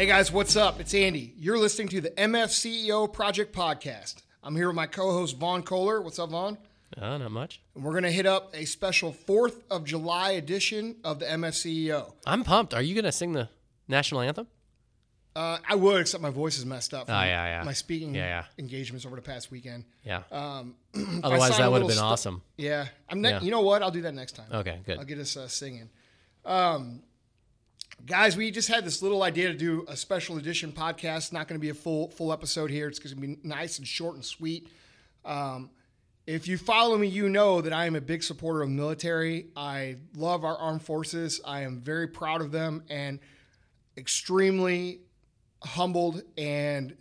Hey guys, what's up? It's Andy. You're listening to the MF CEO Project Podcast. I'm here with my co host, Vaughn Kohler. What's up, Vaughn? Uh, not much. And we're going to hit up a special 4th of July edition of the MF CEO. I'm pumped. Are you going to sing the national anthem? Uh, I would, except my voice is messed up. from Oh, yeah, yeah. My speaking Yeah, yeah. engagements over the past weekend. Yeah. Um, Otherwise, that would have been stu- awesome. Yeah. I'm ne- Yeah. You know what? I'll do that next time. Okay, good. I'll get us uh, singing. Um, guys, we just had this little idea to do a special edition podcast. Not going to be a full full episode here. It's going to be nice and short and sweet. Um, if you follow me, you know that I am a big supporter of military. I love our armed forces. I am very proud of them and extremely humbled and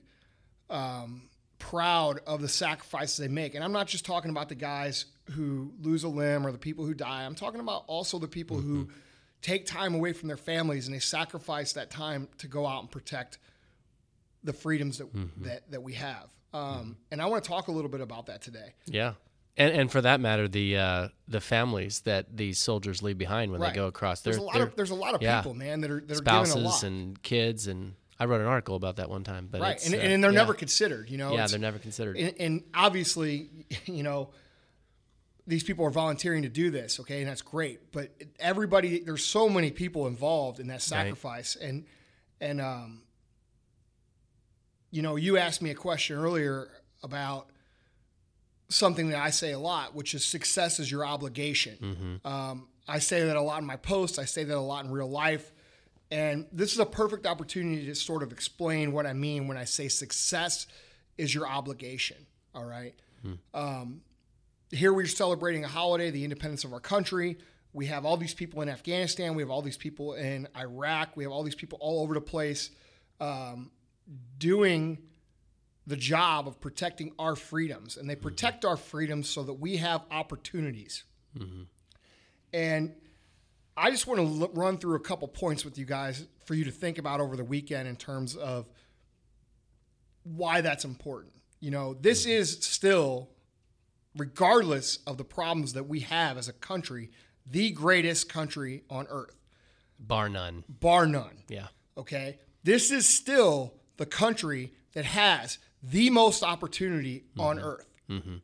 um, proud of the sacrifices they make. And I'm not just talking about the guys who lose a limb or the people who die. I'm talking about also the people who take time away from their families and they sacrifice that time to go out and protect the freedoms that that, that we have. Um, And I want to talk a little bit about that today. Yeah. And, and for that matter, the uh, the families that these soldiers leave behind when Right. they go across, There's a lot of there's a lot of yeah. people, man, that are that are a spouses and kids, and I wrote an article about that one time. But right, and, uh, and they're yeah. never considered. You know, yeah, they're never considered. and, and obviously, you know, these people are volunteering to do this, okay, and that's great. But everybody, there's so many people involved in that sacrifice, and and um, you know, you asked me a question earlier about something that I say a lot, which is success is your obligation. Um, I say that a lot in my posts. I say that a lot in real life. And this is a perfect opportunity to sort of explain what I mean when I say success is your obligation. All right. Um, here we're celebrating a holiday, the independence of our country. We have all these people in Afghanistan. We have all these people in Iraq. We have all these people all over the place um, doing the job of protecting our freedoms. And they mm-hmm. protect our freedoms so that we have opportunities. Mm-hmm. And I just want to l- run through a couple points with you guys for you to think about over the weekend in terms of why that's important. You know, this mm-hmm. is still, regardless of the problems that we have as a country, the greatest country on earth, bar none. bar none. Yeah. Okay. This is still the country that has the most opportunity on mm-hmm. earth, mm-hmm.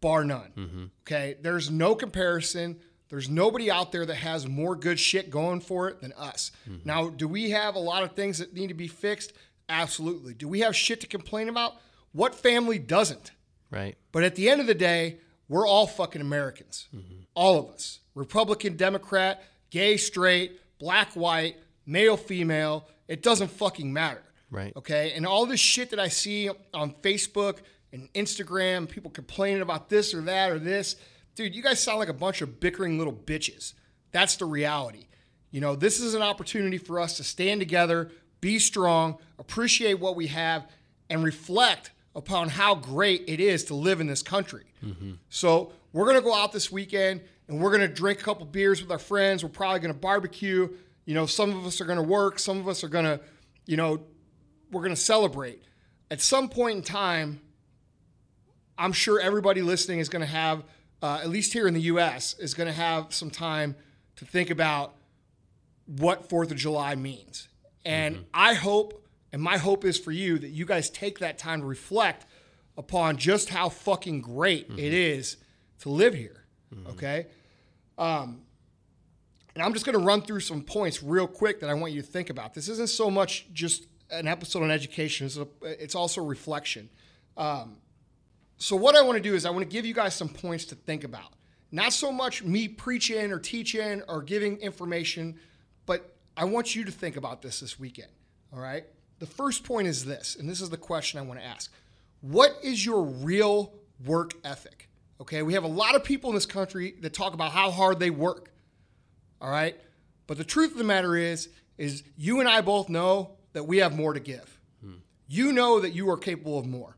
bar none. Mm-hmm. Okay. There's no comparison. There's nobody out there that has more good shit going for it than us. Now, do we have a lot of things that need to be fixed? Absolutely. Do we have shit to complain about? What family doesn't? Right. But at the end of the day, we're all fucking Americans. Mm-hmm. All of us. Republican, Democrat, gay, straight, black, white, male, female. It doesn't fucking matter. Right. Okay. And all this shit that I see on Facebook and Instagram, people complaining about this or that or this. Dude, you guys sound like a bunch of bickering little bitches. That's the reality. You know, this is an opportunity for us to stand together, be strong, appreciate what we have, and reflect upon how great it is to live in this country. So we're gonna go out this weekend and we're gonna drink a couple beers with our friends. We're probably gonna barbecue. You know, some of us are gonna work, some of us are gonna, you know, we're gonna celebrate. At some point in time, I'm sure everybody listening is gonna have, uh, at least here in the U.S., is gonna have some time to think about what Fourth of July means. And I hope, and my hope is for you, that you guys take that time to reflect upon just how fucking great it is to live here. Okay. Um, and I'm just going to run through some points real quick that I want you to think about. This isn't so much just an episode on education, it's, a, it's also reflection. Um, so, what I want to do is I want to give you guys some points to think about. Not so much me preaching or teaching or giving information, but I want you to think about this this weekend. All right. The first point is this, and this is the question I want to ask What is your real work ethic? Okay. We have a lot of people in this country that talk about how hard they work. All right. But the truth of the matter is, is you and I both know that we have more to give. Hmm. You know that you are capable of more.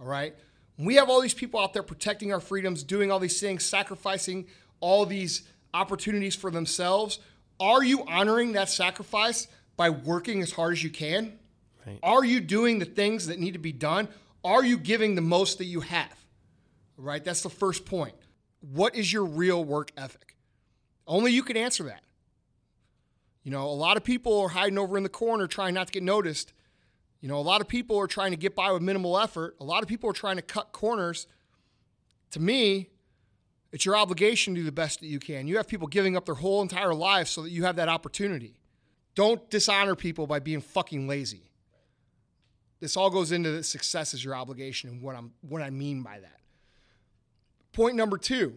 All right. We have all these people out there protecting our freedoms, doing all these things, sacrificing all these opportunities for themselves. Are you honoring that sacrifice by working as hard as you can? Right. Are you doing the things that need to be done? Are you giving the most that you have? Right? that's the first point. What is your real work ethic? Only you can answer that. You know, a lot of people are hiding over in the corner trying not to get noticed. You know, a lot of people are trying to get by with minimal effort. A lot of people are trying to cut corners. To me, it's your obligation to do the best that you can. You have people giving up their whole entire lives so that you have that opportunity. Don't dishonor people by being fucking lazy. This all goes into the success is your obligation and what I'm what I mean by that. Point number 2.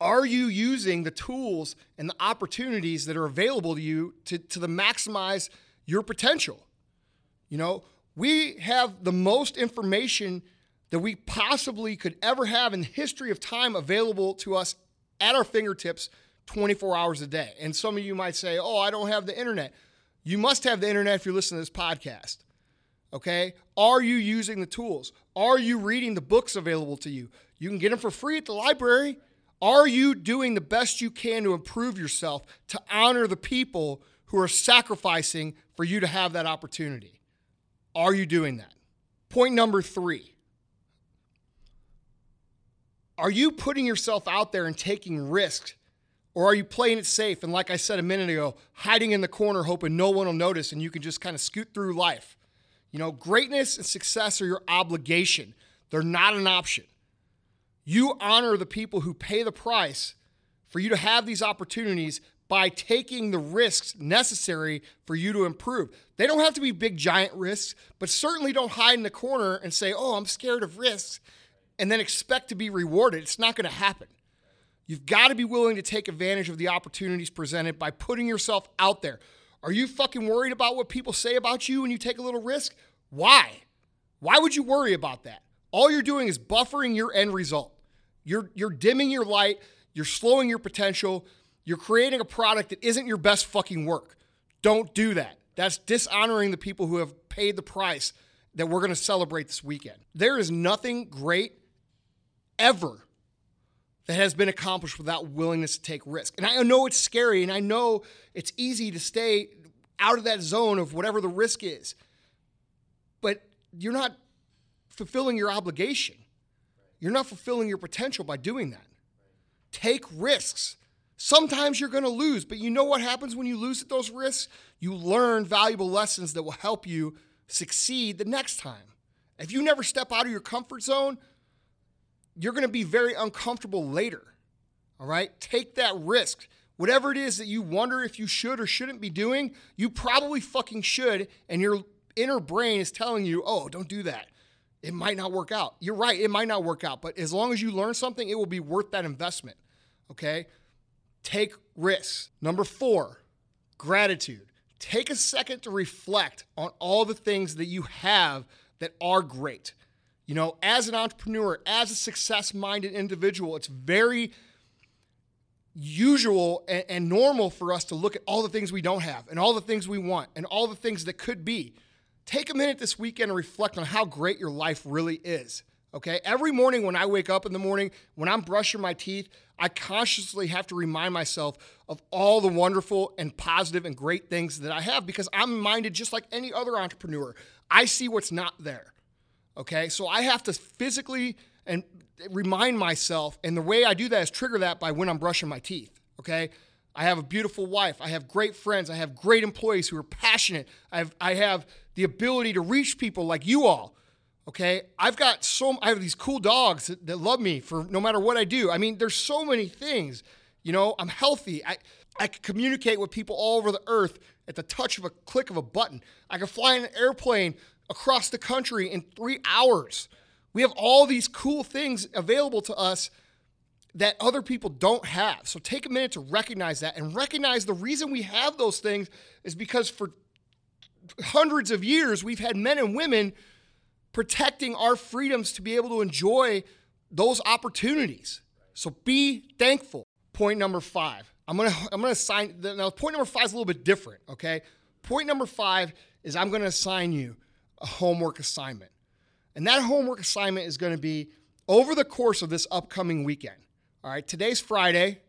Are you using the tools and the opportunities that are available to you to, to the maximize your potential? You know, we have the most information that we possibly could ever have in the history of time available to us at our fingertips 24 hours a day. And some of you might say, oh, I don't have the internet. You must have the internet if you're listening to this podcast. Okay? Are you using the tools? Are you reading the books available to you? You can get them for free at the library. Are you doing the best you can to improve yourself, to honor the people who are sacrificing for you to have that opportunity? Are you doing that? Point number three Are you putting yourself out there and taking risks? Or are you playing it safe and, like I said a minute ago, hiding in the corner hoping no one will notice and you can just kind of scoot through life? You know, greatness and success are your obligation, they're not an option. You honor the people who pay the price for you to have these opportunities by taking the risks necessary for you to improve. They don't have to be big, giant risks, but certainly don't hide in the corner and say, oh, I'm scared of risks, and then expect to be rewarded. It's not going to happen. You've got to be willing to take advantage of the opportunities presented by putting yourself out there. Are you fucking worried about what people say about you when you take a little risk? Why? Why would you worry about that? All you're doing is buffering your end result. You're you're dimming your light, you're slowing your potential, you're creating a product that isn't your best fucking work. Don't do that. That's dishonoring the people who have paid the price that we're going to celebrate this weekend. There is nothing great ever that has been accomplished without willingness to take risk. And I know it's scary and I know it's easy to stay out of that zone of whatever the risk is. But you're not fulfilling your obligation. You're not fulfilling your potential by doing that. Take risks. Sometimes you're going to lose, but you know what happens when you lose at those risks? You learn valuable lessons that will help you succeed the next time. If you never step out of your comfort zone, you're going to be very uncomfortable later. All right? Take that risk. Whatever it is that you wonder if you should or shouldn't be doing, you probably fucking should. And your inner brain is telling you, oh, don't do that. It might not work out. You're right, it might not work out. But as long as you learn something, it will be worth that investment. Okay? Take risks. Number four, gratitude. Take a second to reflect on all the things that you have that are great. You know, as an entrepreneur, as a success minded individual, it's very usual and, and, normal for us to look at all the things we don't have and all the things we want and all the things that could be. Take a minute this weekend and reflect on how great your life really is. Okay. Every morning when I wake up in the morning, when I'm brushing my teeth, I consciously have to remind myself of all the wonderful and positive and great things that I have because I'm minded just like any other entrepreneur. I see what's not there. Okay. So I have to physically and remind myself. And the way I do that is trigger that by when I'm brushing my teeth. Okay. I have a beautiful wife. I have great friends. I have great employees who are passionate. I have, I have the ability to reach people like you all. Okay. I've got so, I have these cool dogs that, that love me for no matter what I do. I mean, there's so many things. You know, I'm healthy. I, I can communicate with people all over the earth at the touch of a click of a button. I can fly in an airplane across the country in three hours. We have all these cool things available to us that other people don't have. So take a minute to recognize that and recognize the reason we have those things is because for hundreds of years we've had men and women protecting our freedoms to be able to enjoy those opportunities. So be thankful. Point number 5. I'm going to I'm going to assign now point number 5 is a little bit different, okay? Point number 5 is I'm going to assign you a homework assignment. And that homework assignment is going to be over the course of this upcoming weekend. All right, today's Friday.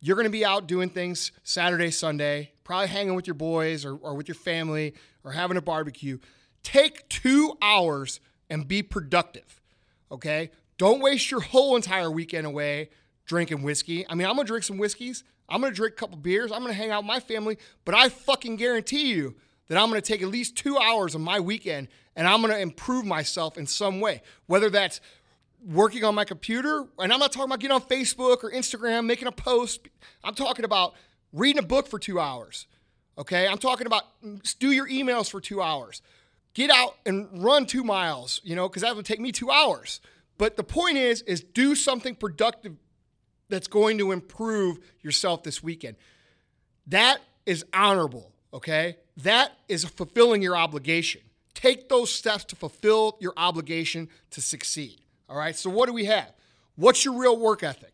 You're going to be out doing things Saturday, Sunday, probably hanging with your boys or, or with your family or having a barbecue. Take two hours and be productive. Okay? Don't waste your whole entire weekend away drinking whiskey. I mean, I'm going to drink some whiskeys. I'm going to drink a couple beers. I'm going to hang out with my family. But I fucking guarantee you that I'm going to take at least two hours of my weekend and I'm going to improve myself in some way. Whether that's working on my computer, and I'm not talking about getting on Facebook or Instagram, making a post. I'm talking about reading a book for two hours. Okay. I'm talking about mm, do your emails for two hours. Get out and run two miles, you know, because that would take me two hours. But the point is, is do something productive that's going to improve yourself this weekend. That is honorable, okay? That is fulfilling your obligation. Take those steps to fulfill your obligation to succeed. All right. So, what do we have? What's your real work ethic?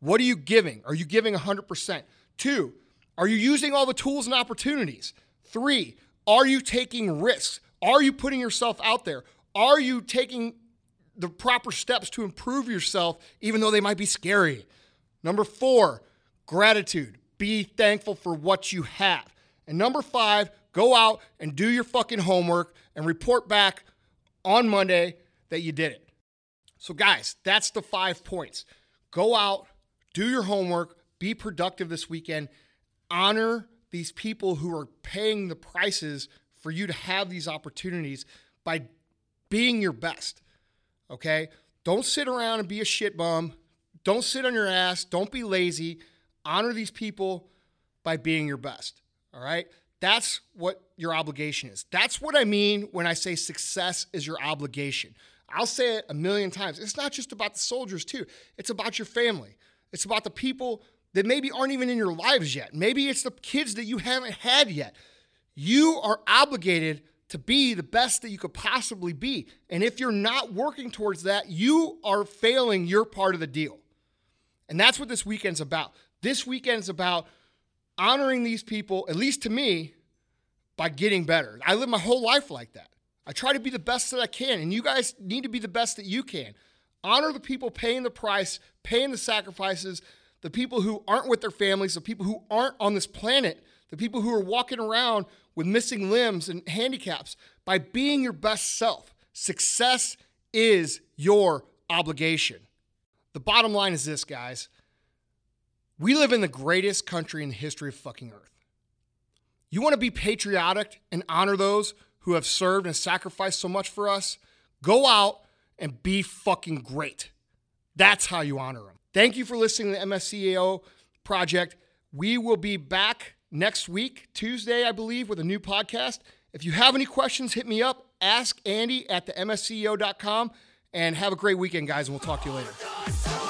What are you giving? Are you giving 100%? Two, are you using all the tools and opportunities? Three, are you taking risks? Are you putting yourself out there? Are you taking the proper steps to improve yourself, even though they might be scary? Number four, gratitude. Be thankful for what you have. And number five, go out and do your fucking homework and report back on Monday that you did it. So, guys, that's the five points. Go out, do your homework, be productive this weekend, honor these people who are paying the prices for you to have these opportunities by being your best. Okay? Don't sit around and be a shit bum. Don't sit on your ass. Don't be lazy. Honor these people by being your best. All right? That's what your obligation is. That's what I mean when I say success is your obligation. I'll say it a million times. It's not just about the soldiers, too. It's about your family. It's about the people that maybe aren't even in your lives yet. Maybe it's the kids that you haven't had yet. You are obligated to be the best that you could possibly be. And if you're not working towards that, you are failing your part of the deal. And that's what this weekend's about. This weekend's about honoring these people, at least to me, by getting better. I live my whole life like that. I try to be the best that I can, and you guys need to be the best that you can. Honor the people paying the price, paying the sacrifices, the people who aren't with their families, the people who aren't on this planet, the people who are walking around with missing limbs and handicaps by being your best self. Success is your obligation. The bottom line is this, guys. We live in the greatest country in the history of fucking earth. You want to be patriotic and honor those who have served and sacrificed so much for us, go out and be fucking great. That's how you honor them. Thank you for listening to the MFCEO project. We will be back next week, Tuesday, I believe, with a new podcast. If you have any questions, hit me up. Ask Andy at the MFCEO.com and have a great weekend, guys, and we'll talk to you later.